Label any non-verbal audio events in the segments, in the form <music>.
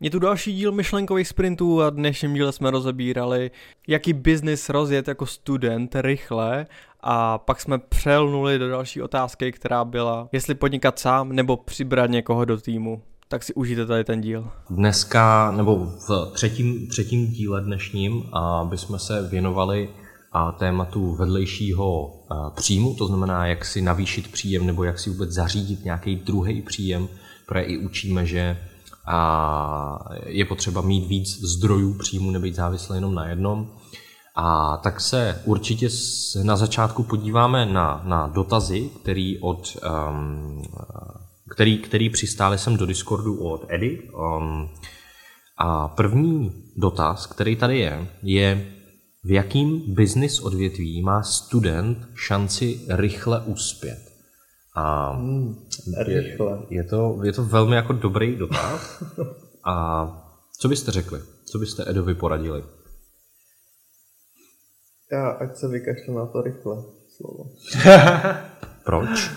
Je tu další díl myšlenkových sprintů a dnešním díle jsme rozebírali, jaký biznis rozjet jako student rychle a pak jsme přelnuli do další otázky, která byla, jestli podnikat sám nebo přibrat někoho do týmu. Tak si užijte tady ten díl. Dneska, nebo v třetím, třetím díle dnešním, bychom se věnovali a tématu vedlejšího příjmu, to znamená, jak si navýšit příjem nebo jak si vůbec zařídit nějaký druhý příjem, protože i učíme, že a je potřeba mít víc zdrojů příjmu, nebýt závislý jenom na jednom. A tak se určitě na začátku podíváme na, na dotazy, který, od, um, který, který přistáli sem do Discordu od Edy. Um, a první dotaz, který tady je, je, v jakým business odvětví má student šanci rychle uspět? A hmm, rychle. Je, je, to, je to velmi jako dobrý dotaz. A co byste řekli? Co byste Edovi poradili? Já ať se vykašlu na to rychle slovo. <laughs> Proč?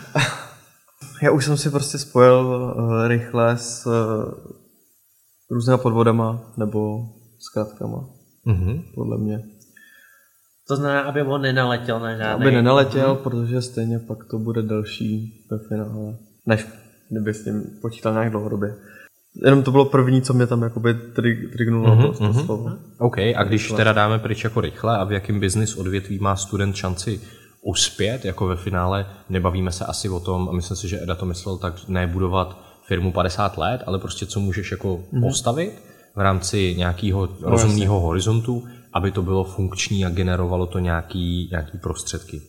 <laughs> Já už jsem si prostě spojil uh, rychle s uh, různými podvodama nebo zkratkama. Mm-hmm. Podle mě. To znamená, aby on nenaletěl na žádný... Aby nenaletěl, mm-hmm. protože stejně pak to bude další ve finále, než kdyby s tím počítal nějak dlouhodobě. Jenom to bylo první, co mě tam jakoby trig, trignulo mm-hmm, to, mm-hmm. slovo. OK, a když rychle. teda dáme pryč jako rychle a v jakém business odvětví má student šanci uspět, jako ve finále, nebavíme se asi o tom, a myslím si, že Eda to myslel tak, ne budovat firmu 50 let, ale prostě co můžeš jako mm-hmm. postavit v rámci nějakého no, rozumného horizontu, aby to bylo funkční a generovalo to nějaký, nějaký prostředky.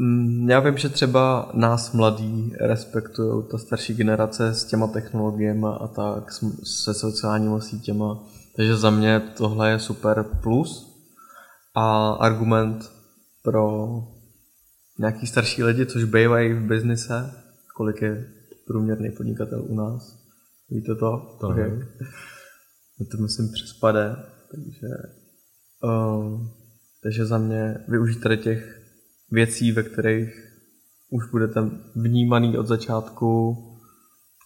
Mm, já vím, že třeba nás mladí respektují ta starší generace s těma technologiemi a tak, se sociálními sítěma. Takže za mě tohle je super plus a argument pro nějaký starší lidi, což bývají v biznise, kolik je průměrný podnikatel u nás. Víte to? To okay. To myslím přespade, takže, um, takže za mě využít tady těch věcí, ve kterých už budete vnímaný od začátku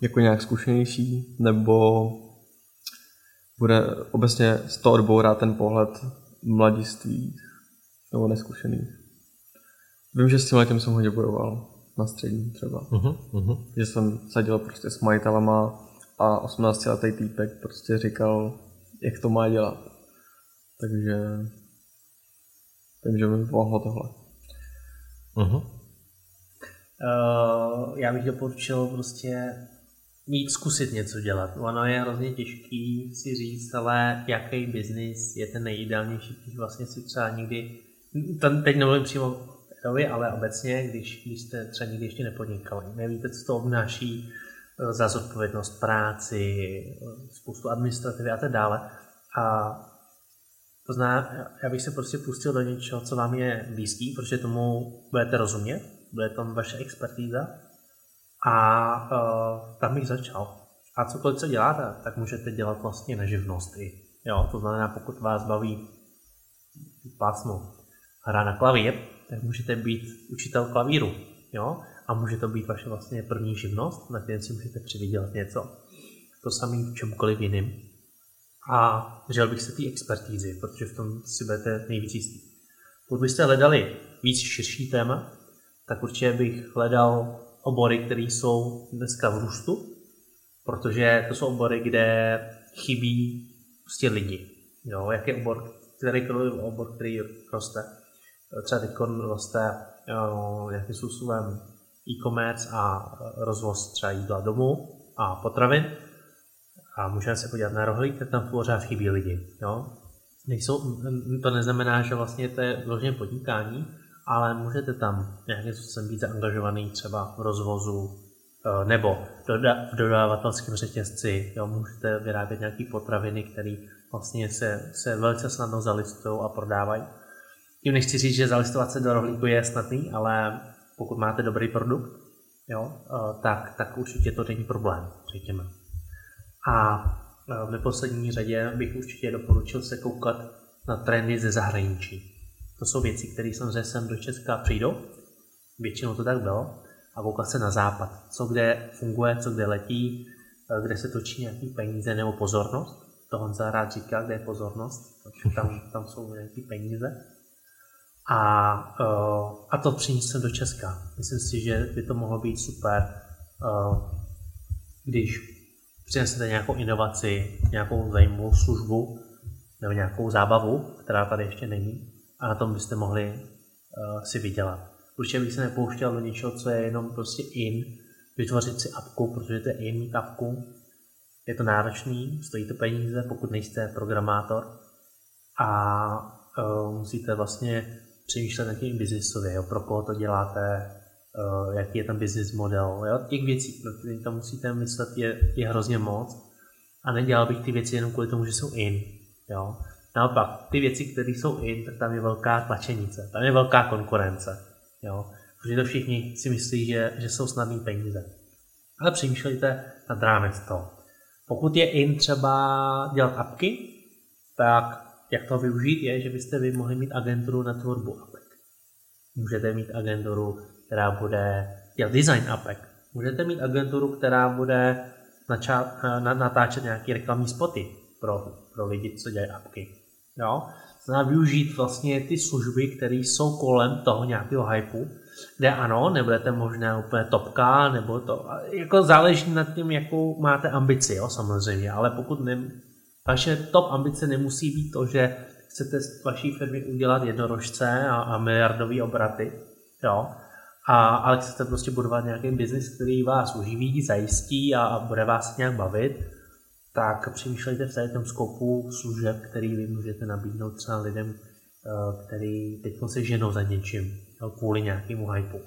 jako nějak zkušenější, nebo bude obecně z toho odbourá ten pohled mladiství nebo neskušený. Vím, že s tím letem jsem hodně bojoval na střední třeba. Uh-huh, uh-huh. Že jsem sadil prostě s majitelama a 18 letý týpek prostě říkal, jak to má dělat. Takže vím, že mi pomohlo tohle. Uh-huh. Uh, já bych doporučil prostě mít zkusit něco dělat. Ono je hrozně těžký si říct, ale jaký biznis je ten nejideálnější, když vlastně si třeba někdy, to teď nemluvím přímo ale obecně, když, když jste třeba nikdy ještě nepodnikali, nevíte, co to obnáší za zodpovědnost práci, spoustu administrativy a tak dále. A to znamená, já bych se prostě pustil do něčeho, co vám je blízký, protože tomu budete rozumět, bude tam vaše expertíza a uh, tam bych začal. A cokoliv, co děláte, tak můžete dělat vlastně na živnost i. Jo? To znamená, pokud vás baví plácnu hra na klavír, tak můžete být učitel klavíru. Jo? A může to být vaše vlastně první živnost, na které si můžete přivydělat něco. To samé v čemkoliv jiným a držel bych se té expertízy, protože v tom si budete nejvíc jistý. Pokud byste hledali víc širší téma, tak určitě bych hledal obory, které jsou dneska v růstu, protože to jsou obory, kde chybí prostě lidi. Jo, jaký obor, který obor, který roste. Třeba teď roste jakým způsobem e-commerce a rozvoz třeba jídla domů a potravin a můžeme se podívat na rohlík, tak tam pořád chybí lidi. Jo? Nejsou, to neznamená, že vlastně to je vložně podnikání, ale můžete tam nějakým způsobem být zaangažovaný třeba v rozvozu eh, nebo v dodávatelském řetězci. Jo? Můžete vyrábět nějaké potraviny, které vlastně se, se velice snadno zalistují a prodávají. Tím nechci říct, že zalistovat se do rohlíku je snadný, ale pokud máte dobrý produkt, jo, eh, tak, tak určitě to není problém, řekněme. A e, v neposlední řadě bych určitě doporučil se koukat na trendy ze zahraničí. To jsou věci, které samozřejmě sem do Česka přijdou, většinou to tak bylo, a koukat se na západ, co kde funguje, co kde letí, kde se točí nějaký peníze nebo pozornost. To Honza rád říká, kde je pozornost, tam, tam jsou nějaké peníze. A, a to přiníst do Česka. Myslím si, že by to mohlo být super, když přinesete nějakou inovaci, nějakou zajímavou službu nebo nějakou zábavu, která tady ještě není a na tom byste mohli uh, si vydělat. Určitě bych se nepouštěl do něčeho, co je jenom prostě in, vytvořit si apku, protože to je in mít apku. Je to náročný, stojí to peníze, pokud nejste programátor a uh, musíte vlastně přemýšlet tím biznisově, jo, pro koho to děláte, uh, jaký je ten business model. Jo? Těch věcí, pro které tam musíte myslet, je, je hrozně moc. A nedělal bych ty věci jenom kvůli tomu, že jsou in. Jo? Naopak, ty věci, které jsou in, tak tam je velká tlačenice, tam je velká konkurence. Jo? Protože to všichni si myslí, že, že jsou snadné peníze. Ale přemýšlejte nad rámec toho. Pokud je in třeba dělat apky, tak jak to využít je, že byste vy mohli mít agenturu na tvorbu apek. Můžete mít agenturu která bude dělat design apek. Můžete mít agenturu, která bude načát, na, natáčet nějaké reklamní spoty pro, pro lidi, co dělají apky. Jo? Znamená využít vlastně ty služby, které jsou kolem toho nějakého hypeu, kde ano, nebudete možná úplně topka, nebo to, jako záleží nad tím, jakou máte ambici, jo, samozřejmě, ale pokud ne, vaše top ambice nemusí být to, že chcete z vaší firmy udělat jednorožce a, a miliardové obraty, jo, a, ale chcete prostě budovat nějaký biznis, který vás uživí, zajistí a, a bude vás nějak bavit, tak přemýšlejte v tom skopu služeb, který vy můžete nabídnout třeba lidem, eh, který teď se ženou za něčím, kvůli nějakému hypeu.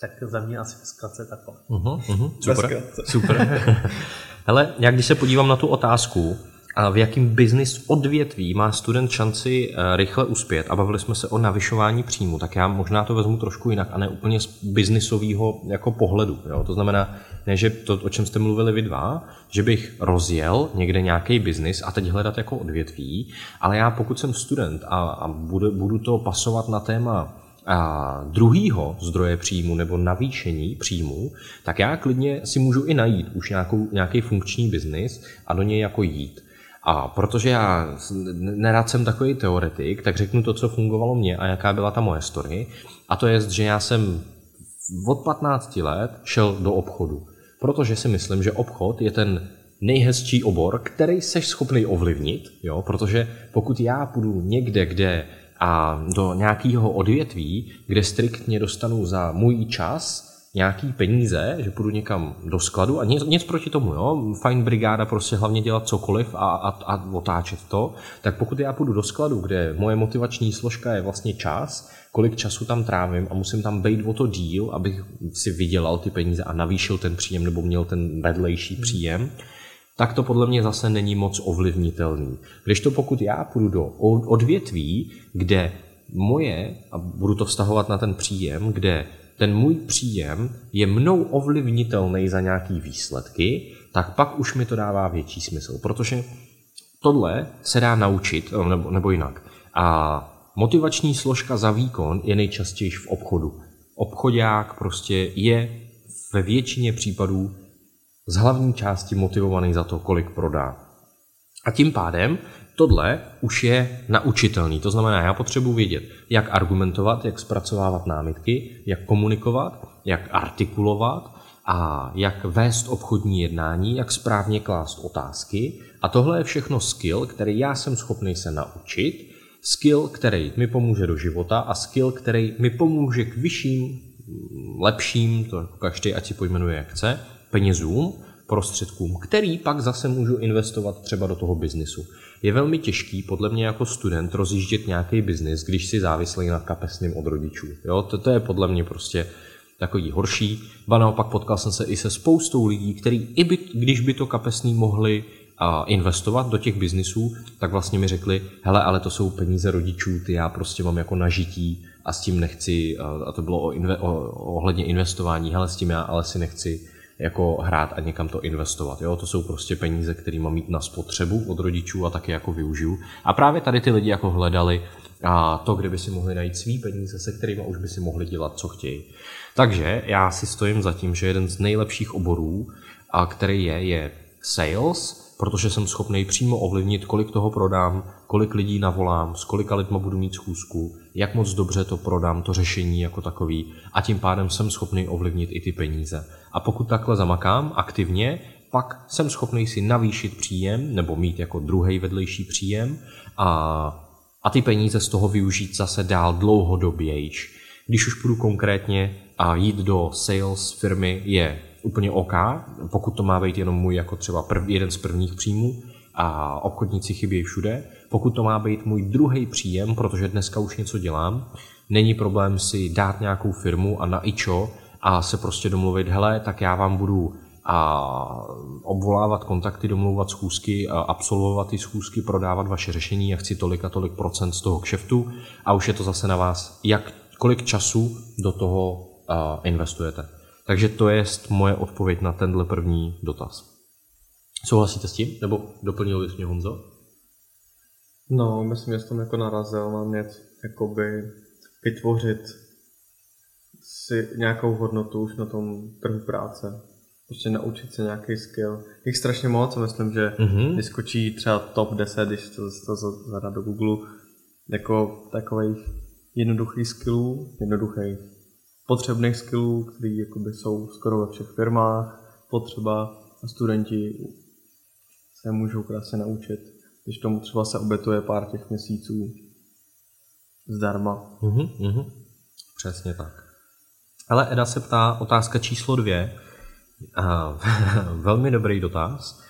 Tak za mě asi zkratce takhle. Uh-huh, uh-huh, super, super. <laughs> Hele, já když se podívám na tu otázku, a v jakým business odvětví má student šanci eh, rychle uspět a bavili jsme se o navyšování příjmu, tak já možná to vezmu trošku jinak a ne úplně z biznisového jako pohledu. Jo? To znamená, ne, že to, o čem jste mluvili vy dva, že bych rozjel někde nějaký biznis a teď hledat jako odvětví, ale já pokud jsem student a, a budu, budu to pasovat na téma a druhýho zdroje příjmu nebo navýšení příjmu, tak já klidně si můžu i najít už nějakou, nějaký funkční biznis a do něj jako jít. A protože já nerad jsem takový teoretik, tak řeknu to, co fungovalo mně a jaká byla ta moje story. A to je, že já jsem od 15 let šel do obchodu. Protože si myslím, že obchod je ten nejhezčí obor, který seš schopný ovlivnit, jo? protože pokud já půjdu někde, kde a do nějakého odvětví, kde striktně dostanu za můj čas nějaký peníze, že půjdu někam do skladu a nic, nic proti tomu, jo, fajn brigáda prostě hlavně dělat cokoliv a, a, a otáčet to, tak pokud já půjdu do skladu, kde moje motivační složka je vlastně čas, kolik času tam trávím a musím tam být o to díl, abych si vydělal ty peníze a navýšil ten příjem nebo měl ten vedlejší hmm. Tak to podle mě zase není moc ovlivnitelný. Když to pokud já půjdu do odvětví, kde moje, a budu to vztahovat na ten příjem, kde ten můj příjem je mnou ovlivnitelný za nějaký výsledky, tak pak už mi to dává větší smysl, protože tohle se dá naučit, eh, nebo, nebo jinak. A motivační složka za výkon je nejčastěji v obchodu. Obchodák prostě je ve většině případů z hlavní části motivovaný za to, kolik prodá. A tím pádem Tohle už je naučitelný, to znamená, já potřebuji vědět, jak argumentovat, jak zpracovávat námitky, jak komunikovat, jak artikulovat a jak vést obchodní jednání, jak správně klást otázky. A tohle je všechno skill, který já jsem schopný se naučit, skill, který mi pomůže do života a skill, který mi pomůže k vyšším, lepším, to každý ať si pojmenuje jak chce, penězům, prostředkům, který pak zase můžu investovat třeba do toho biznisu. Je velmi těžký podle mě jako student rozjíždět nějaký biznis, když si závislý na kapesním od rodičů. Jo? To, to je podle mě prostě takový horší. Ba naopak potkal jsem se i se spoustou lidí, kteří i by, když by to kapesní mohli a investovat do těch biznisů, tak vlastně mi řekli, hele, ale to jsou peníze rodičů, ty já prostě mám jako nažití a s tím nechci, a to bylo o inve, o, ohledně investování, hele, s tím já ale si nechci jako hrát a někam to investovat. Jo? To jsou prostě peníze, které mám mít na spotřebu od rodičů a taky jako využiju. A právě tady ty lidi jako hledali a to, kde by si mohli najít svý peníze, se kterými už by si mohli dělat, co chtějí. Takže já si stojím za tím, že jeden z nejlepších oborů a který je, je sales, protože jsem schopný přímo ovlivnit, kolik toho prodám, kolik lidí navolám, s kolika lidma budu mít schůzku, jak moc dobře to prodám, to řešení jako takový a tím pádem jsem schopný ovlivnit i ty peníze. A pokud takhle zamakám aktivně, pak jsem schopný si navýšit příjem nebo mít jako druhý vedlejší příjem a, a ty peníze z toho využít zase dál dlouhodobějiš. Když už půjdu konkrétně a jít do sales firmy je úplně OK, pokud to má být jenom můj jako třeba prv, jeden z prvních příjmů a obchodníci chybějí všude. Pokud to má být můj druhý příjem, protože dneska už něco dělám, není problém si dát nějakou firmu a na ičo a se prostě domluvit, hele, tak já vám budu a obvolávat kontakty, domlouvat schůzky, absolvovat ty schůzky, prodávat vaše řešení, jak chci tolik a tolik procent z toho kšeftu a už je to zase na vás, jak, kolik času do toho investujete. Takže to je moje odpověď na tenhle první dotaz. Souhlasíte s tím? Nebo doplnil bys mě Honzo? No, myslím, že jsem jako narazil na něco, jakoby vytvořit si nějakou hodnotu už na tom trhu práce. Prostě naučit se nějaký skill. Jich strašně moc, myslím, že mm-hmm. vyskočí třeba top 10, když to, to zadá do Google, jako takových jednoduchých skillů, jednoduchých potřebných skillů, které jsou skoro ve všech firmách, potřeba a studenti se můžou krásně naučit, když tomu třeba se obětuje pár těch měsíců zdarma. Mm-hmm, mm-hmm. Přesně tak. Ale Eda se ptá otázka číslo dvě. A, <laughs> velmi dobrý dotaz.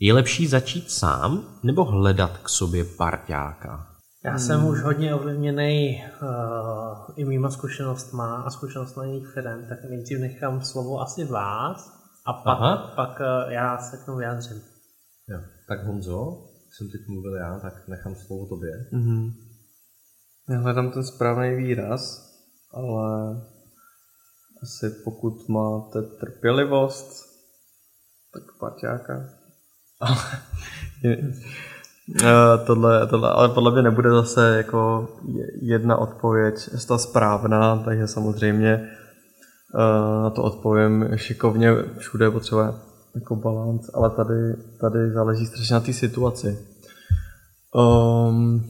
Je lepší začít sám nebo hledat k sobě parťáka? Já hmm. jsem už hodně ovlivněný uh, i mýma zkušenostma a zkušenostmi jiných firm, tak nejdřív nechám slovo asi vás a pak, pak uh, já se k tomu vyjádřím. Jo. Tak Honzo, jsem teď mluvil já, tak nechám slovo tobě. Mm-hmm. Já hledám ten správný výraz, ale asi pokud máte trpělivost, tak parťáka. Uh, <laughs> tohle, tohle, ale podle mě nebude zase jako jedna odpověď ta správná, takže samozřejmě uh, na to odpovím šikovně, všude potřeba jako balans, ale tady, tady záleží strašně na té situaci. Um,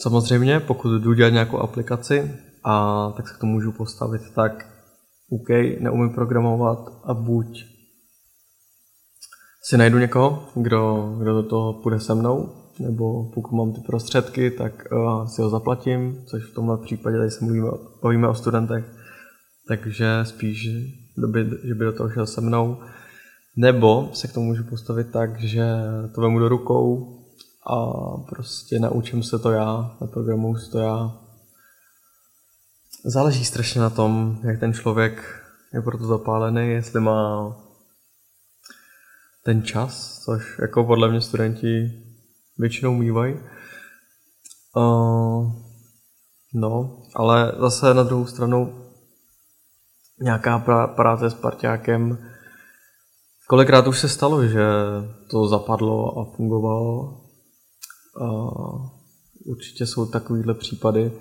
samozřejmě, pokud jdu dělat nějakou aplikaci, a tak se k tomu můžu postavit tak, OK, neumím programovat a buď si najdu někoho, kdo, kdo do toho půjde se mnou, nebo pokud mám ty prostředky, tak uh, si ho zaplatím, což v tomhle případě, tady se mluvíme, bavíme o studentech, takže spíš, by, že by do toho šel se mnou, nebo se k tomu můžu postavit tak, že to vemu do rukou a prostě naučím se to já, naprogramuju si to já. Záleží strašně na tom, jak ten člověk je proto zapálený, jestli má ten čas, což jako podle mě studenti většinou mývají. Uh, no, ale zase na druhou stranu nějaká práce s parťákem. Kolikrát už se stalo, že to zapadlo a fungovalo. Uh, určitě jsou takovýhle případy.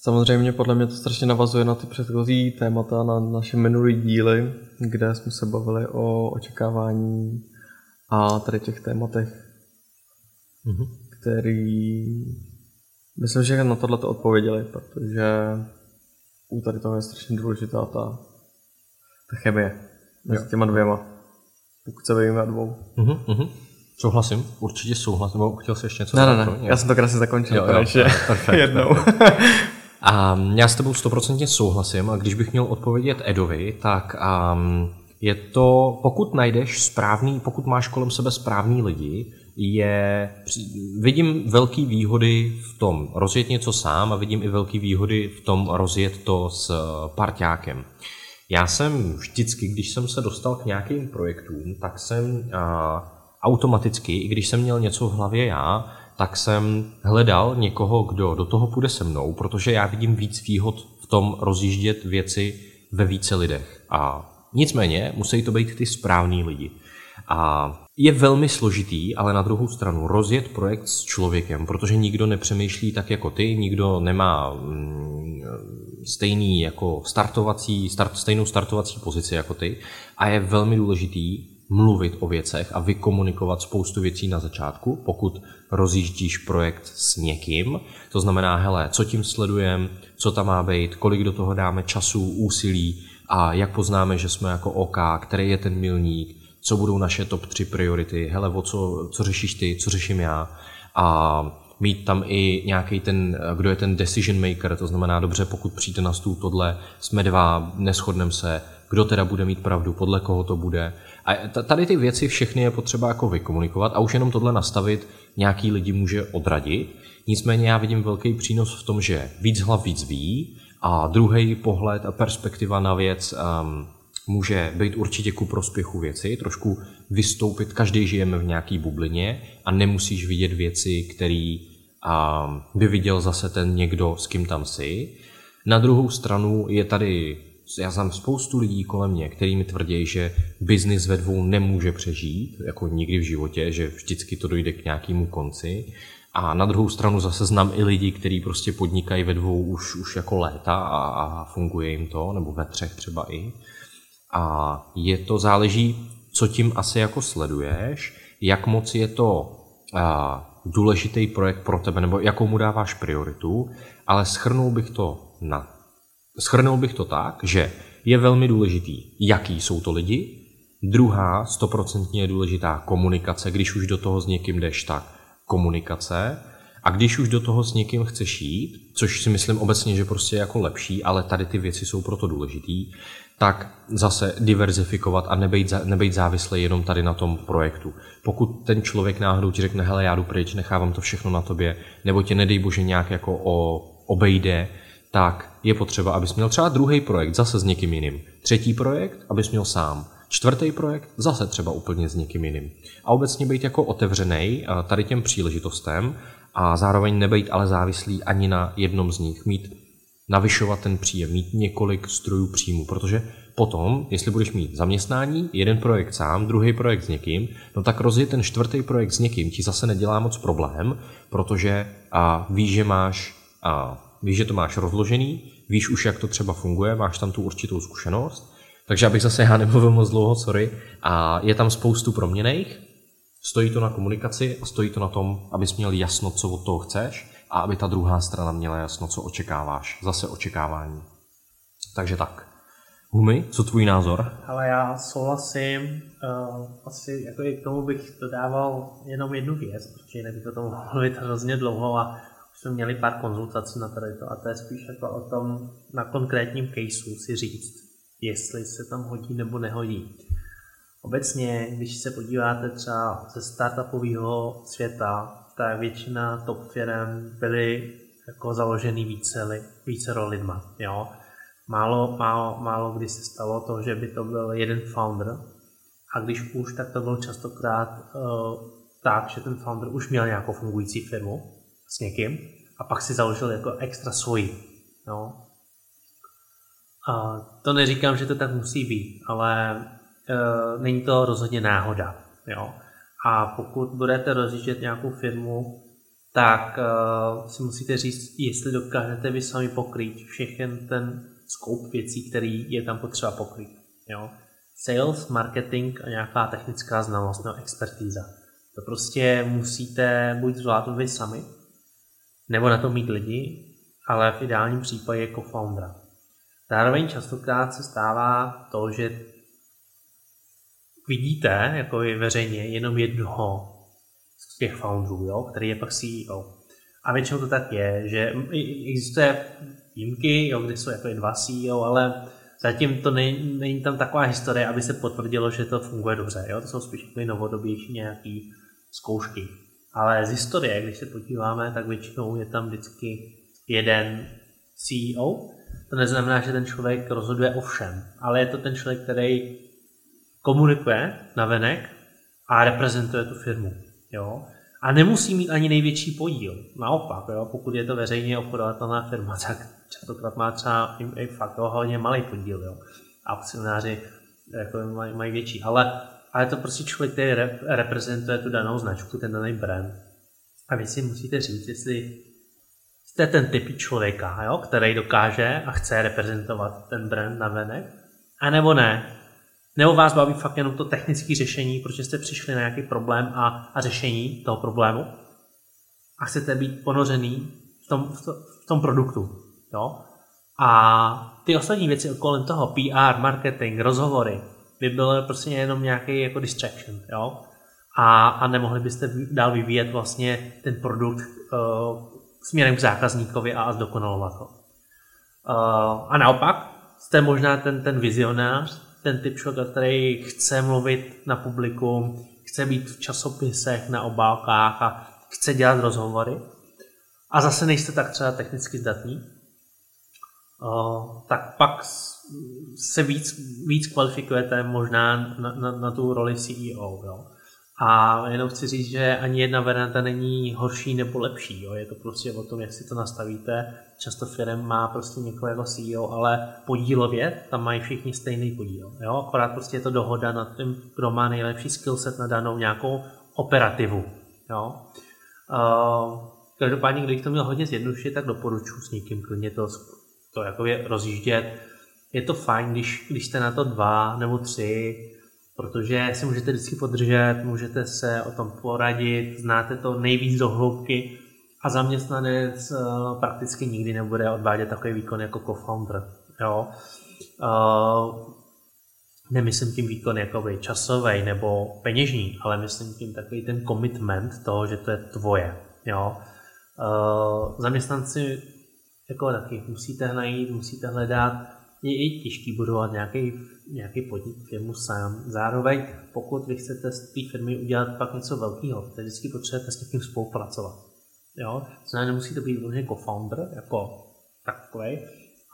Samozřejmě podle mě to strašně navazuje na ty předchozí témata, na naše minulý díly, kde jsme se bavili o očekávání a tady těch tématech, mm-hmm. který myslím, že na tohle to odpověděli, protože u tady toho je strašně důležitá ta, ta chemie mezi těma dvěma, pokud se bavíme dvou. Mm-hmm. Souhlasím, určitě souhlasím, nebo chtěl jsi ještě něco? Ne, ne, ne, já jsem to krásně zakončil, jo, jo, ještě perfekt, <laughs> jednou. <laughs> A já s tebou stoprocentně souhlasím a když bych měl odpovědět Edovi, tak um, je to, pokud najdeš správný, pokud máš kolem sebe správný lidi, je, vidím velké výhody v tom rozjet něco sám a vidím i velké výhody v tom rozjet to s parťákem. Já jsem vždycky, když jsem se dostal k nějakým projektům, tak jsem uh, automaticky, i když jsem měl něco v hlavě já, tak jsem hledal někoho, kdo do toho půjde se mnou, protože já vidím víc výhod v tom rozjíždět věci ve více lidech. A nicméně musí to být ty správní lidi. A je velmi složitý, ale na druhou stranu rozjet projekt s člověkem, protože nikdo nepřemýšlí tak jako ty, nikdo nemá mm, stejný jako startovací, start, stejnou startovací pozici jako ty a je velmi důležitý mluvit o věcech a vykomunikovat spoustu věcí na začátku, pokud rozjíždíš projekt s někým. To znamená, hele, co tím sledujeme, co tam má být, kolik do toho dáme času, úsilí a jak poznáme, že jsme jako OK, který je ten milník, co budou naše top 3 priority, hele, o co, co řešíš ty, co řeším já a mít tam i nějaký ten, kdo je ten decision maker, to znamená, dobře, pokud přijde na stůl tohle, jsme dva, neschodneme se, kdo teda bude mít pravdu, podle koho to bude. A tady ty věci všechny je potřeba jako vykomunikovat a už jenom tohle nastavit nějaký lidi může odradit. Nicméně já vidím velký přínos v tom, že víc hlav víc ví a druhý pohled a perspektiva na věc um, může být určitě ku prospěchu věci, trošku vystoupit, každý žijeme v nějaký bublině a nemusíš vidět věci, které um, by viděl zase ten někdo, s kým tam jsi. Na druhou stranu je tady, já znám spoustu lidí kolem mě, který mi tvrdí, že biznis ve dvou nemůže přežít, jako nikdy v životě, že vždycky to dojde k nějakému konci. A na druhou stranu zase znám i lidi, kteří prostě podnikají ve dvou už, už jako léta a, a funguje jim to, nebo ve třech třeba i. A je to, záleží, co tím asi jako sleduješ, jak moc je to a, důležitý projekt pro tebe, nebo jakou mu dáváš prioritu, ale schrnul bych to na Schrnul bych to tak, že je velmi důležitý, jaký jsou to lidi, druhá stoprocentně je důležitá komunikace, když už do toho s někým jdeš, tak komunikace, a když už do toho s někým chceš jít, což si myslím obecně, že prostě je jako lepší, ale tady ty věci jsou proto důležitý, tak zase diverzifikovat a nebejt, nebejt závislý jenom tady na tom projektu. Pokud ten člověk náhodou ti řekne, hele, já jdu pryč, nechávám to všechno na tobě, nebo tě nedej bože nějak jako o, obejde, tak je potřeba, abys měl třeba druhý projekt zase s někým jiným. Třetí projekt, abys měl sám. Čtvrtý projekt zase třeba úplně s někým jiným. A obecně být jako otevřený eh, tady těm příležitostem a zároveň nebejt ale závislý ani na jednom z nich. Mít navyšovat ten příjem, mít několik strojů příjmu, protože potom, jestli budeš mít zaměstnání, jeden projekt sám, druhý projekt s někým, no tak rozjet ten čtvrtý projekt s někým ti zase nedělá moc problém, protože a víš, že máš a víš, že to máš rozložený, víš už, jak to třeba funguje, máš tam tu určitou zkušenost, takže abych zase já nemluvil moc dlouho, sorry, a je tam spoustu proměných, stojí to na komunikaci a stojí to na tom, abys měl jasno, co od toho chceš a aby ta druhá strana měla jasno, co očekáváš. Zase očekávání. Takže tak. Humi, co tvůj názor? Ale já souhlasím, uh, asi jako i k tomu bych dodával jenom jednu věc, protože jinak by to tomu mluvit hrozně dlouho a už jsme měli pár konzultací na tady to a to je spíš jako o tom na konkrétním caseu si říct, jestli se tam hodí nebo nehodí. Obecně, když se podíváte třeba ze startupového světa, tak většina top firm byly jako založený více, více lidma. Jo? Málo, málo, málo kdy se stalo to, že by to byl jeden founder a když už, tak to bylo častokrát uh, tak, že ten founder už měl nějakou fungující firmu s někým a pak si založil jako extra svoji. Jo? A to neříkám, že to tak musí být, ale není to rozhodně náhoda. Jo? A pokud budete rozjíždět nějakou firmu, tak uh, si musíte říct, jestli dokážete vy sami pokrýt všechny ten scope věcí, který je tam potřeba pokrýt. Jo? Sales, marketing a nějaká technická znalost nebo expertíza. To prostě musíte buď zvládnout vy sami, nebo na to mít lidi, ale v ideálním případě jako foundera. Zároveň častokrát se stává to, že vidíte jako je veřejně jenom jednoho z těch founderů, jo, který je pak CEO. A většinou to tak je, že existuje výjimky, jo, kde jsou jako dva CEO, ale zatím to není, není tam taková historie, aby se potvrdilo, že to funguje dobře. Jo? To jsou spíš jako novodobější nějaké zkoušky. Ale z historie, když se podíváme, tak většinou je tam vždycky jeden CEO. To neznamená, že ten člověk rozhoduje o všem, ale je to ten člověk, který komunikuje na venek a reprezentuje tu firmu. Jo? A nemusí mít ani největší podíl. Naopak, jo? pokud je to veřejně obchodovatelná firma, <laughs> tak častokrát má třeba i, fakt jo, hodně malý podíl. Jo? A akcionáři jako mají, mají větší. Ale ale to prostě člověk, který rep- reprezentuje tu danou značku, ten daný brand. A vy si musíte říct, jestli jste ten typ člověka, jo, který dokáže a chce reprezentovat ten brand na venek, a nebo ne. Nebo vás baví fakt jenom to technické řešení, protože jste přišli na nějaký problém a, a řešení toho problému a chcete být ponořený v tom, v, to, v tom produktu. Jo? A ty ostatní věci kolem toho, PR, marketing, rozhovory, by byly prostě jenom nějaký jako distraction. Jo? A, a nemohli byste dál vyvíjet vlastně ten produkt uh, směrem k zákazníkovi a zdokonalovat ho. Uh, a naopak, jste možná ten, ten vizionář, ten typ člověka, který chce mluvit na publikum, chce být v časopisech, na obálkách a chce dělat rozhovory. A zase nejste tak třeba technicky zdatní, tak pak se víc, víc kvalifikujete možná na, na, na tu roli CEO. Jo. A jenom chci říct, že ani jedna varianta není horší nebo lepší. Jo. Je to prostě o tom, jak si to nastavíte. Často firm má prostě někoho jako CEO, ale podílově tam mají všichni stejný podíl. Jo. Akorát prostě je to dohoda nad tím, kdo má nejlepší skillset na danou nějakou operativu. Jo. Uh, každopádně, když to měl hodně zjednodušit, tak doporučuji s někým klidně to, to jako je rozjíždět. Je to fajn, když, když jste na to dva nebo tři, protože si můžete vždycky podržet, můžete se o tom poradit, znáte to nejvíc do hloubky a zaměstnanec uh, prakticky nikdy nebude odvádět takový výkon jako co-founder. Jo? Uh, nemyslím tím výkon jako časový nebo peněžní, ale myslím tím takový ten commitment toho, že to je tvoje. Jo? Uh, zaměstnanci jako taky musíte najít, musíte hledat, je i těžký budovat nějaký, nějaký podnik, firmu sám. Zároveň, pokud vy chcete z té firmy udělat pak něco velkého, tak vždycky potřebujete s někým spolupracovat. Jo? Znamená, nemusíte být vlastně co-founder, jako takový,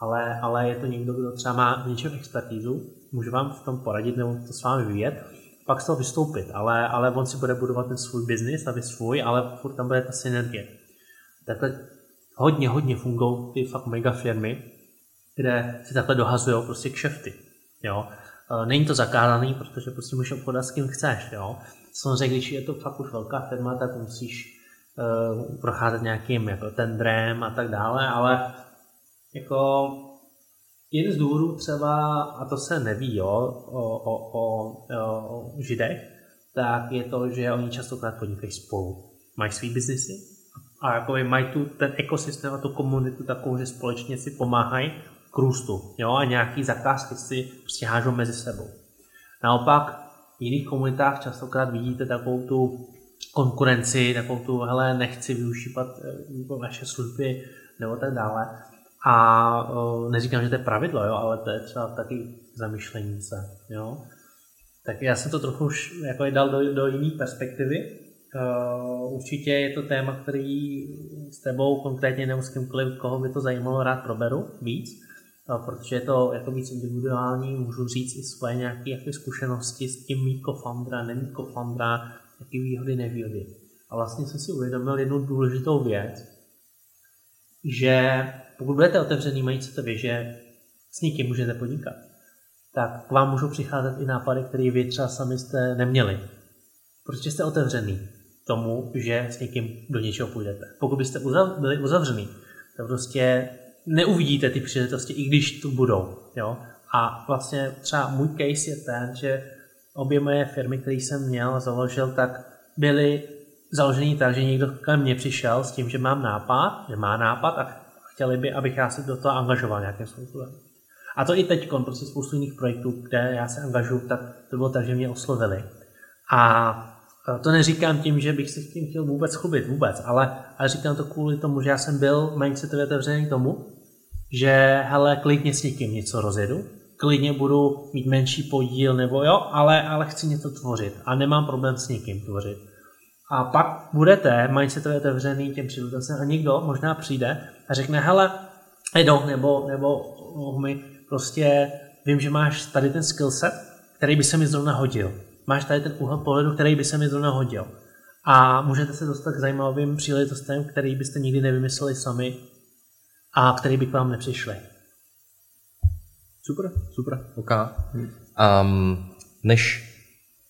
ale, ale je to někdo, kdo třeba má v něčem expertízu, může vám v tom poradit nebo to s vámi vyjet, pak z toho vystoupit, ale, ale on si bude budovat ten svůj biznis a vy svůj, ale furt tam bude ta synergie. Takhle hodně, hodně fungují ty fakt mega firmy, kde si takhle dohazují prostě kšefty. Jo? E, není to zakázaný, protože prostě můžeš obchodat s kým chceš. Jo? Samozřejmě, když je to fakt už velká firma, tak musíš uh, procházet nějakým jako tendrem a tak dále, ale jako jeden z důvodů třeba, a to se neví jo, o, o, o, o židech, tak je to, že oni častokrát podnikají spolu. Mají svý biznesy a jako mají tu ten ekosystém a tu komunitu takovou, že společně si pomáhají k růstu jo, a nějaký zakázky si prostě hážou mezi sebou. Naopak v jiných komunitách častokrát vidíte takovou tu konkurenci, takovou tu, hele, nechci využívat eh, vaše služby nebo tak dále. A uh, neříkám, že to je pravidlo, jo, ale to je třeba taky zamyšlení se. Jo. Tak já jsem to trochu už jako dal do, do jiné perspektivy. Uh, určitě je to téma, který s tebou konkrétně nebo s kýmkoliv, koho by to zajímalo, rád proberu víc, protože je to jako víc individuální, můžu říct i svoje nějaké jako zkušenosti s tím mít co-foundera, nemít co-foundera, jaký výhody, nevýhody. A vlastně jsem si uvědomil jednu důležitou věc, že pokud budete otevřený, vy, že s někým můžete podnikat, tak k vám můžou přicházet i nápady, které vy třeba sami jste neměli. Protože jste otevřený tomu, že s někým do něčeho půjdete. Pokud byste uzav, byli uzavřený, tak prostě neuvidíte ty příležitosti, i když tu budou. Jo? A vlastně třeba můj case je ten, že obě moje firmy, které jsem měl a založil, tak byly založený tak, že někdo ke mně přišel s tím, že mám nápad, že má nápad a chtěli by, abych já se do toho angažoval nějakým způsobem. A to i teď, prostě spoustu jiných projektů, kde já se angažuju, tak to bylo tak, že mě oslovili. A to neříkám tím, že bych si tím chtěl vůbec chlubit, vůbec, ale, ale říkám to kvůli tomu, že já jsem byl mindsetově otevřený tomu, že hele, klidně s někým něco rozjedu, klidně budu mít menší podíl, nebo jo, ale, ale chci něco tvořit a nemám problém s někým tvořit. A pak budete mindsetově otevřený těm příležitostem a někdo možná přijde a řekne, hele, Edo, nebo, nebo mi prostě vím, že máš tady ten skillset, který by se mi zrovna hodil. Máš tady ten úhel pohledu, který by se mi zrovna hodil. A můžete se dostat k zajímavým příležitostem, který byste nikdy nevymysleli sami a který by k vám nepřišli. Super, super, ok. Um, než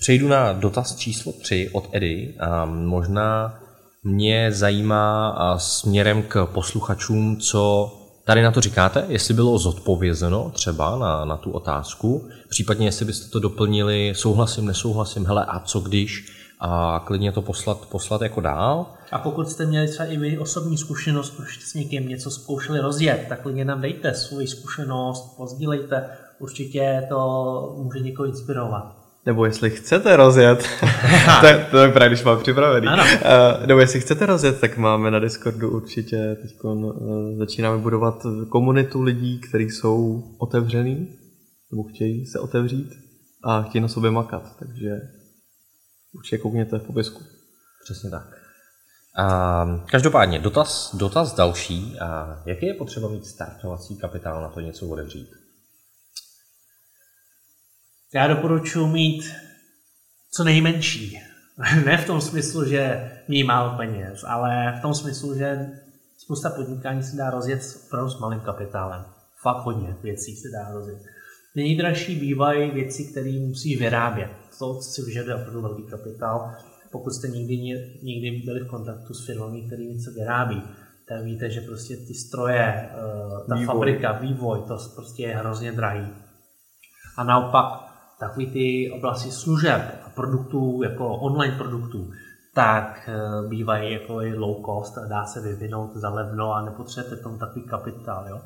Přejdu na dotaz číslo 3 od Edy. A možná mě zajímá směrem k posluchačům, co tady na to říkáte, jestli bylo zodpovězeno třeba na, na tu otázku, případně jestli byste to doplnili souhlasím, nesouhlasím, hele a co když, a klidně to poslat, poslat jako dál. A pokud jste měli třeba i vy osobní zkušenost, protože s někým něco zkoušeli rozjet, tak klidně nám dejte svoji zkušenost, pozdílejte, určitě to může někoho inspirovat. Nebo jestli chcete rozjet, <laughs> to, je, to je právě, když mám připravený. Ano. Uh, nebo jestli chcete rozjet, tak máme na Discordu určitě teď uh, začínáme budovat komunitu lidí, kteří jsou otevřený, nebo chtějí se otevřít a chtějí na sobě makat, takže určitě koukněte v popisku. Přesně tak. Uh, každopádně, dotaz, dotaz další. Uh, jaký je potřeba mít startovací kapitál na to něco otevřít? Já doporučuji mít co nejmenší. <laughs> ne v tom smyslu, že mít málo peněz, ale v tom smyslu, že spousta podnikání se dá rozjet opravdu s malým kapitálem. Fakt hodně věcí se dá rozjet. Nejdražší bývají věci, které musí vyrábět. To si vyžaduje opravdu velký kapitál. Pokud jste někdy, někdy byli v kontaktu s firmami, které něco vyrábí, tak víte, že prostě ty stroje, eh, ta vývoj. fabrika, vývoj, to prostě je hrozně drahý. A naopak takový ty oblasti služeb a produktů, jako online produktů, tak eh, bývají jako i low cost a dá se vyvinout za levno a nepotřebujete tomu takový kapitál. Jo.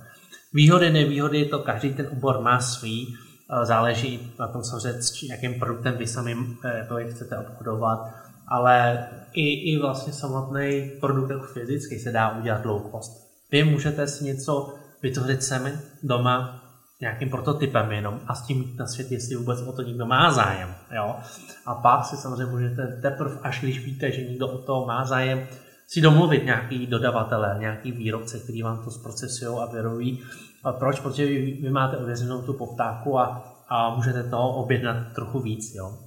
Výhody, nevýhody, to každý ten obor má svý, eh, záleží na tom samozřejmě, s jakým produktem vy sami eh, jako chcete obchodovat, ale i, i vlastně samotný produkt jako fyzický se dá udělat low cost. Vy můžete si něco vytvořit sami doma, nějakým prototypem jenom a s tím jít na svět, jestli vůbec o to někdo má zájem. Jo? A pak si samozřejmě můžete teprve, až když víte, že někdo o to má zájem, si domluvit nějaký dodavatele, nějaký výrobce, který vám to zprocesují a vyrobují. A proč? Protože vy, vy máte ověřenou tu poptávku a, a můžete toho objednat trochu víc. Jo?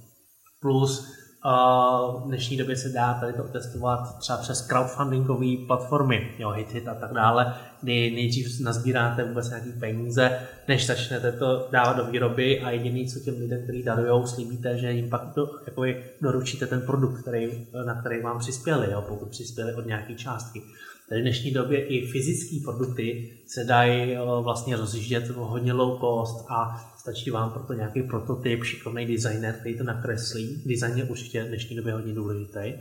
Plus v dnešní době se dá tady to testovat třeba přes crowdfundingové platformy, jo, HitHit a tak dále, kdy nejdřív nazbíráte vůbec nějaké peníze, než začnete to dávat do výroby a jediný, co těm lidem, kteří darují, slíbíte, že jim pak to, jako doručíte ten produkt, který, na který vám přispěli, jo, pokud přispěli od nějaké částky. Tady v dnešní době i fyzické produkty se dají vlastně rozjíždět hodně low cost a stačí vám proto nějaký prototyp, šikovný designer, který to nakreslí. Design je určitě v dnešní době hodně důležitý.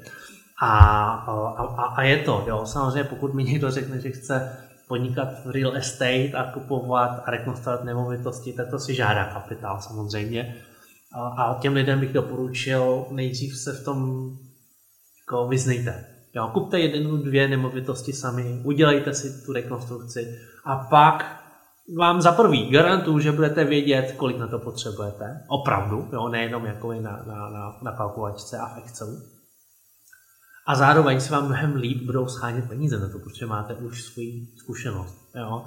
A, a, a je to, jo. Samozřejmě pokud mi někdo řekne, že chce podnikat v real estate a kupovat a rekonstruovat nemovitosti, tak to si žádá kapitál samozřejmě. A, a těm lidem bych doporučil nejdřív se v tom jako vyznejte. Jo, kupte jednu, dvě nemovitosti sami, udělejte si tu rekonstrukci a pak vám za prvý garantuju, že budete vědět, kolik na to potřebujete. Opravdu, jo, nejenom jako na, na, na, na kalkulačce a Excelu. A zároveň se vám mnohem líp budou schánět peníze na to, protože máte už svůj zkušenost. Jo.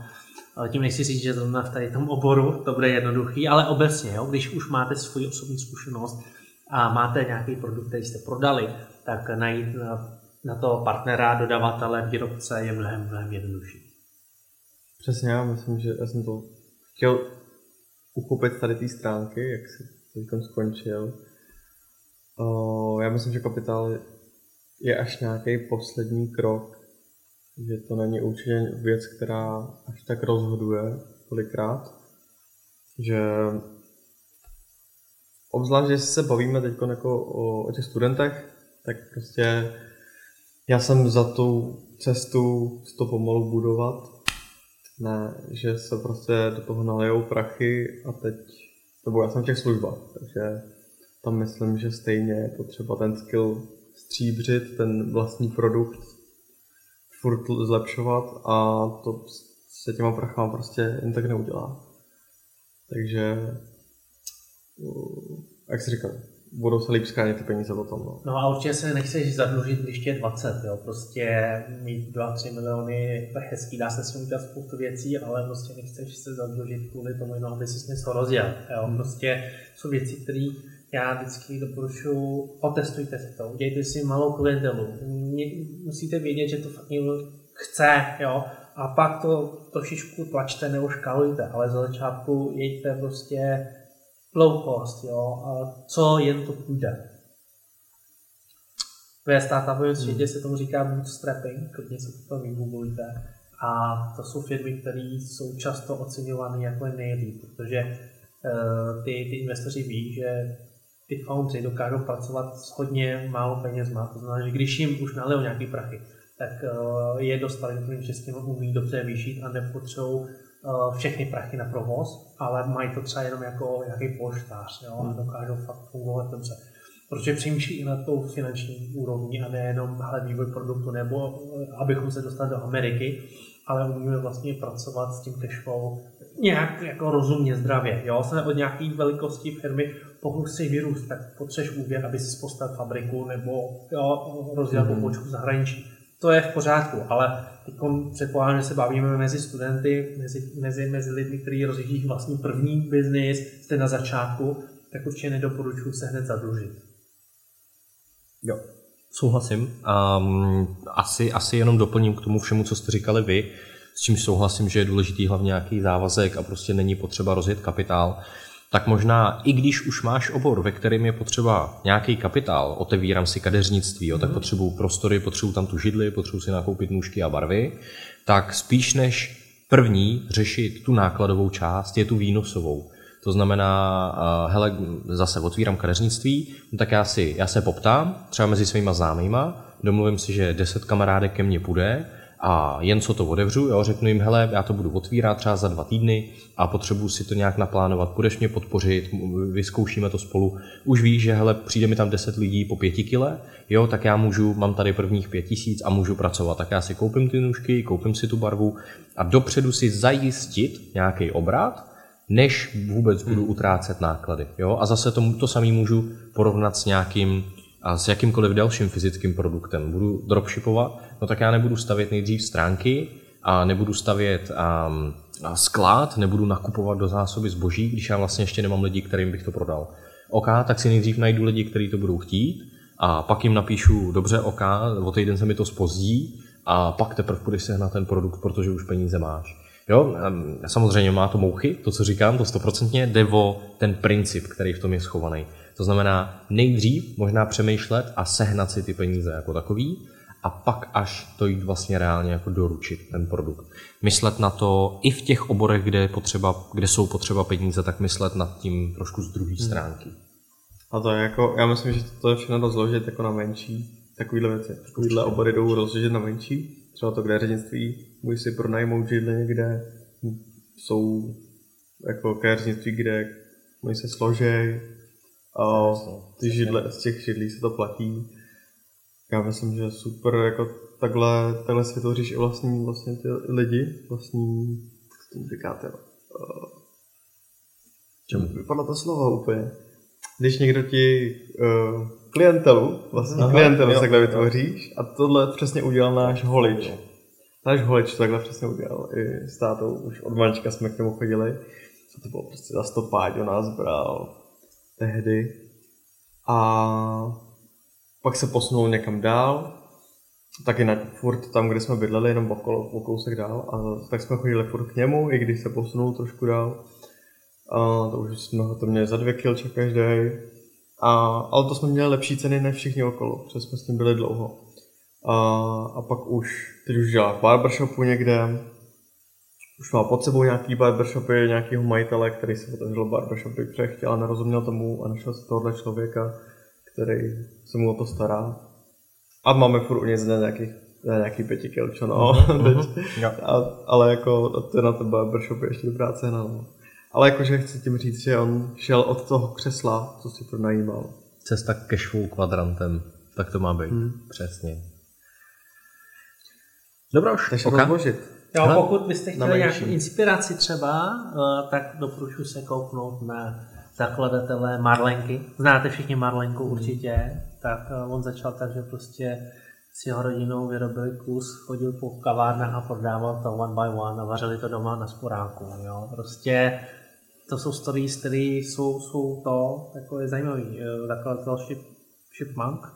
Ale tím nechci říct, že zrovna v tady tom oboru to bude jednoduchý, ale obecně, jo, když už máte svůj osobní zkušenost a máte nějaký produkt, který jste prodali, tak najít na, na to partnera, dodavatele, výrobce je mnohem, mnohem jednodušší. Přesně, já myslím, že já jsem to chtěl uchopit tady té stránky, jak si teď skončil. O, já myslím, že kapitál je až nějaký poslední krok, že to není určitě věc, která až tak rozhoduje kolikrát, že obzvlášť, že se bavíme teď jako o, o těch studentech, tak prostě já jsem za tu cestu to pomalu budovat ne, že se prostě do toho nalijou prachy a teď, nebo já jsem v těch službách, takže tam myslím, že stejně je potřeba ten skill stříbřit, ten vlastní produkt furt zlepšovat a to se těma prachama prostě jen tak neudělá. Takže, jak jsi říkal, budou se líp skánit ty peníze potom. No. no a určitě se nechceš zadlužit, když je 20, jo. Prostě mít 2-3 miliony je hezký, dá se s tím udělat spoustu věcí, ale prostě nechceš se zadlužit kvůli tomu, jenom aby si něco rozjel. Jo. Hmm. Prostě jsou věci, které já vždycky doporučuji, otestujte si to, udějte si malou klientelu. Musíte vědět, že to fakt někdo chce, jo. A pak to trošičku tlačte nebo škalujte, ale za začátku jeďte prostě low cost, jo, a co jen to půjde. Ve startupovém světě se tomu říká bootstrapping, klidně se to vygooglujte. A to jsou firmy, které jsou často oceňovány jako nejlíp, protože uh, ty, ty investoři ví, že ty foundry dokážou pracovat s hodně málo penězma. To znamená, že když jim už nalijou nějaký prachy, tak uh, je dost talentovaný, že s tím umí dobře vyšít a nepotřebují všechny prachy na provoz, ale mají to třeba jenom jako nějaký polštář jo, a hmm. dokážou fakt fungovat dobře. Protože přemýšlí i na tou finanční úrovni a nejenom hele, vývoj produktu nebo abychom se dostali do Ameriky, ale umíme vlastně pracovat s tím cashflow nějak jako rozumně, zdravě. Jo? Se od nějaké velikosti firmy, pokud si vyrůst, tak potřebuješ úvěr, aby si postavil fabriku nebo jo, rozdělal mm-hmm. pobočku v zahraničí. To je v pořádku, ale teď předpokládám, že se bavíme mezi studenty, mezi, mezi, mezi lidmi, kteří rozjíždí vlastní první biznis, jste na začátku, tak určitě nedoporučuji se hned zadlužit. Jo, souhlasím. Um, asi, asi jenom doplním k tomu všemu, co jste říkali vy, s čím souhlasím, že je důležitý hlavně nějaký závazek a prostě není potřeba rozjet kapitál tak možná i když už máš obor, ve kterém je potřeba nějaký kapitál, otevírám si kadeřnictví, jo, tak mhm. potřebuju prostory, potřebuju tam tu židli, potřebuju si nakoupit nůžky a barvy, tak spíš než první řešit tu nákladovou část, je tu výnosovou. To znamená, hele, zase otvírám kadeřnictví, no tak já, si, já se poptám, třeba mezi svýma známýma, domluvím si, že 10 kamarádek ke mně půjde a jen co to otevřu, jo, řeknu jim, hele, já to budu otvírat třeba za dva týdny a potřebuji si to nějak naplánovat, budeš mě podpořit, vyzkoušíme to spolu. Už víš, že hele, přijde mi tam 10 lidí po pěti kile, jo, tak já můžu, mám tady prvních pět tisíc a můžu pracovat. Tak já si koupím ty nůžky, koupím si tu barvu a dopředu si zajistit nějaký obrat, než vůbec budu utrácet náklady. Jo? A zase to, to samý můžu porovnat s nějakým a s jakýmkoliv dalším fyzickým produktem. Budu dropshipovat, no tak já nebudu stavět nejdřív stránky a nebudu stavět um, sklad, nebudu nakupovat do zásoby zboží, když já vlastně ještě nemám lidi, kterým bych to prodal. OK, tak si nejdřív najdu lidi, kteří to budou chtít a pak jim napíšu, dobře, OK, o týden se mi to spozdí a pak teprve půjdeš sehnat ten produkt, protože už peníze máš. Jo, samozřejmě má to mouchy, to, co říkám, to stoprocentně jde o ten princip, který v tom je schovaný. To znamená nejdřív možná přemýšlet a sehnat si ty peníze jako takový a pak až to jít vlastně reálně jako doručit ten produkt. Myslet na to i v těch oborech, kde, je potřeba, kde jsou potřeba peníze, tak myslet nad tím trošku z druhé hmm. stránky. A to je jako, já myslím, že to je všechno rozložit jako na menší takovýhle věci. Takovýhle obory jdou rozložit na menší. Třeba to kadeřnictví, můžeš si pronajmout židle někde, jsou jako kadeřnictví, kde můj se složej, a ty židle, z těch židlí se to platí. Já myslím, že super, jako takhle, takhle si vytvoříš i vlastní, vlastně ty lidi, vlastní, jak tomu říkáte, uh, čemu vypadlo to slovo úplně. Když někdo ti uh, klientelu, vlastně Aha, klientelu jo, takhle vytvoříš a tohle přesně udělal náš holič. Náš holič to takhle přesně udělal. I s tátou už od malička jsme k němu chodili. A to bylo prostě za stopáť, on nás bral tehdy. A pak se posunul někam dál, taky na, furt tam, kde jsme bydleli, jenom okolo, o kousek dál. A tak jsme chodili furt k němu, i když se posunul trošku dál. A to už jsme to měli za dvě kilče každý. A, ale to jsme měli lepší ceny než všichni okolo, protože jsme s tím byli dlouho. A, a pak už, teď už dělá v barbershopu někde, už má pod sebou nějaký barbershopy, nějakého majitele, který si otevřel barbershopy, protože chtěl a nerozuměl tomu a našel si tohohle člověka, který se mu o to stará. A máme furt u něj za nějakých za nějaký pěti kilčo, no. Uh-huh. <laughs> Teď, a, ale jako to je na ten barbershop ještě dobrá cena, no. Ale jakože chci tím říct, že on šel od toho křesla, co si pronajímal. Cesta k cashflow kvadrantem, tak to má být, hmm. přesně. Dobrá už, Takže rozložit. Jo, ha? pokud byste chtěli nějakou inspiraci třeba, uh, tak doporučuji se kouknout na zakladatele Marlenky. Znáte všichni Marlenku určitě. Tak uh, on začal tak, že prostě s jeho rodinou vyrobili kus, chodil po kavárnách a prodával to one by one a vařili to doma na sporáku. Jo. Prostě to jsou stories, které jsou, jsou to, je zajímavý. Eh, zakladatel Ship, Shipmunk,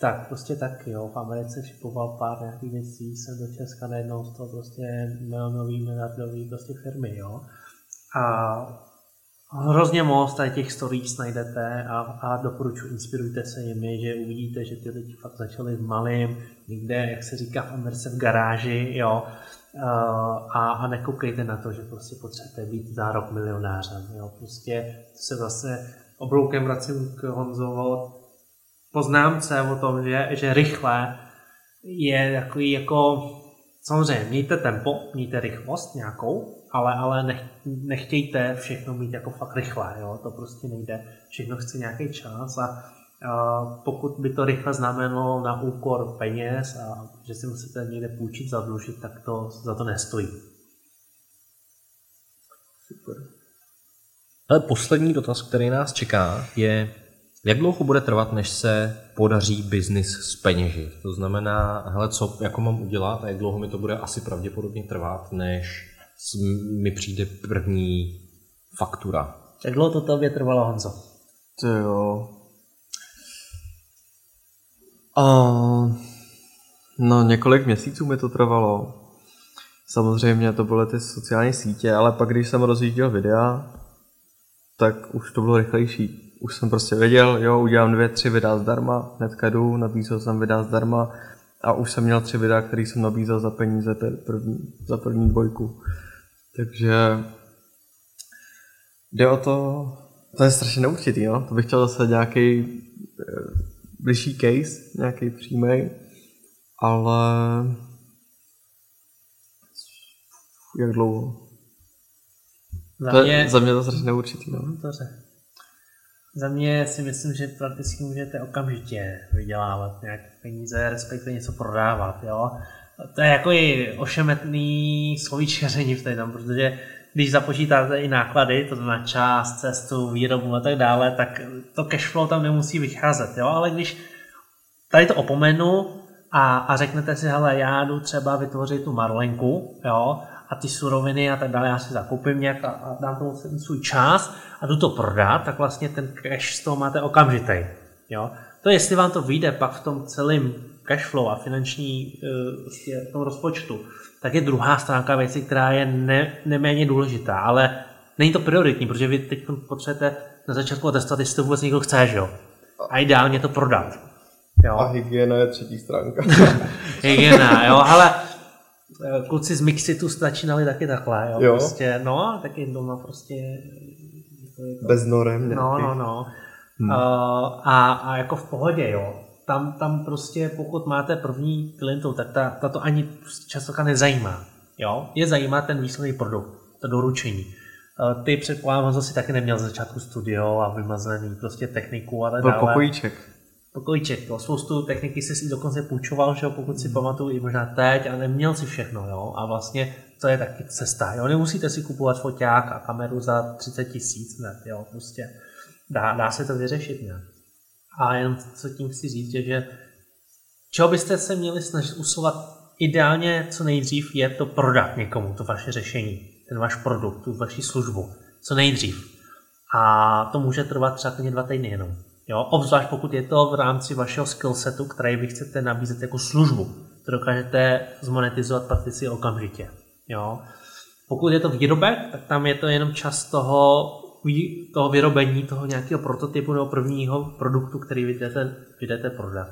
tak, prostě tak, jo. V Americe šipoval pár nějakých věcí, jsem do Česka najednou z toho prostě milionový, miliardový prostě firmy, jo. A hrozně moc tady těch stories najdete a, a doporučuji, inspirujte se jimi, že uvidíte, že ty lidi fakt začali v malým, někde, jak se říká v Americe, v garáži, jo, a, a nekoukejte na to, že prostě potřebujete být za rok milionářem, jo, prostě se zase obloukem vracím k Honzovo poznámce o tom, že, že rychle je takový jako, samozřejmě mějte tempo, mějte rychlost nějakou, ale, ale nech, nechtějte všechno mít jako fakt rychle, jo? to prostě nejde, všechno chce nějaký čas a, a pokud by to rychle znamenalo na úkor peněz a že si musíte někde půjčit, zadlužit, tak to za to nestojí. Super. Ale poslední dotaz, který nás čeká, je, jak dlouho bude trvat, než se podaří biznis s peněži? To znamená, hele, co jako mám udělat a jak dlouho mi to bude asi pravděpodobně trvat, než mi přijde první faktura. Jak dlouho to tobě trvalo, Honzo? To jo. Uh, no několik měsíců mi to trvalo. Samozřejmě to byly ty sociální sítě, ale pak když jsem rozjížděl videa, tak už to bylo rychlejší. Už jsem prostě věděl, jo, udělám dvě, tři videa zdarma, hnedka jdu, nabízel jsem videa zdarma a už jsem měl tři videa, které jsem nabízel za peníze první, za první dvojku. Takže jde o to, to je strašně neurčitý, no. To bych chtěl zase nějaký eh, bližší case, nějaký přímý, ale jak dlouho? Za to mě, je, za mě to strašně neurčitý, no. Dobře. Za mě si myslím, že prakticky můžete okamžitě vydělávat nějaké peníze, respektive něco prodávat, jo to je jako i ošemetný slovíčkaření v tom, protože když započítáte i náklady, to znamená čas, cestu, výrobu a tak dále, tak to cashflow tam nemusí vycházet, jo? ale když tady to opomenu a, a řeknete si, hele, já jdu třeba vytvořit tu marlenku, jo, a ty suroviny a tak dále, já si zakoupím nějak a, a dám tomu svůj čas a jdu to prodat, tak vlastně ten cash z toho máte okamžitý. Jo? To jestli vám to vyjde pak v tom celém cashflow a finanční uh, prostě v tom rozpočtu, tak je druhá stránka věci, která je ne, neméně důležitá, ale není to prioritní, protože vy teď potřebujete na začátku testovat, jestli to vůbec někdo chce, že jo? A ideálně to prodat. Jo. A hygiena je třetí stránka. <laughs> hygiena, jo, ale kluci z Mixitu začínali taky takhle, jo, jo. prostě, no, taky doma prostě... Bez norem No, no, no. Hmm. Uh, a, a jako v pohodě, jo tam, tam prostě pokud máte první klientů, tak ta, ta to ani prostě často nezajímá. Jo? Je zajímá ten výsledný produkt, to doručení. Eh, ty předpokládám, že si taky neměl z začátku studio a vymazený prostě techniku a tak dále. pokojíček. Pokojíček, jo. Spoustu techniky si dokonce půjčoval, že jo, pokud si pamatuju i možná teď a neměl si všechno, jo. A vlastně to je taky cesta, jo. Nemusíte si kupovat foťák a kameru za 30 tisíc, ne, jo, prostě. Dá, dá se to vyřešit nějak. A jenom co tím chci říct, je, že čeho byste se měli snažit usilovat ideálně co nejdřív je to prodat někomu, to vaše řešení, ten váš produkt, tu vaši službu, co nejdřív. A to může trvat třeba klidně dva týdny jenom. Jo? Obzvlášť pokud je to v rámci vašeho skillsetu, který vy chcete nabízet jako službu. To dokážete zmonetizovat prakticky okamžitě. Jo? Pokud je to výrobek, tak tam je to jenom čas toho toho vyrobení toho nějakého prototypu nebo prvního produktu, který vy jdete, vy jdete prodat.